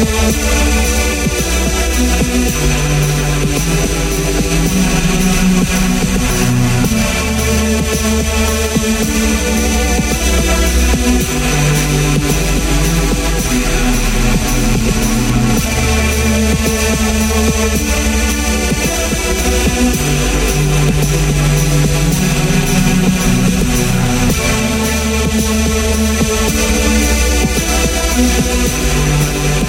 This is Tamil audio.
Thank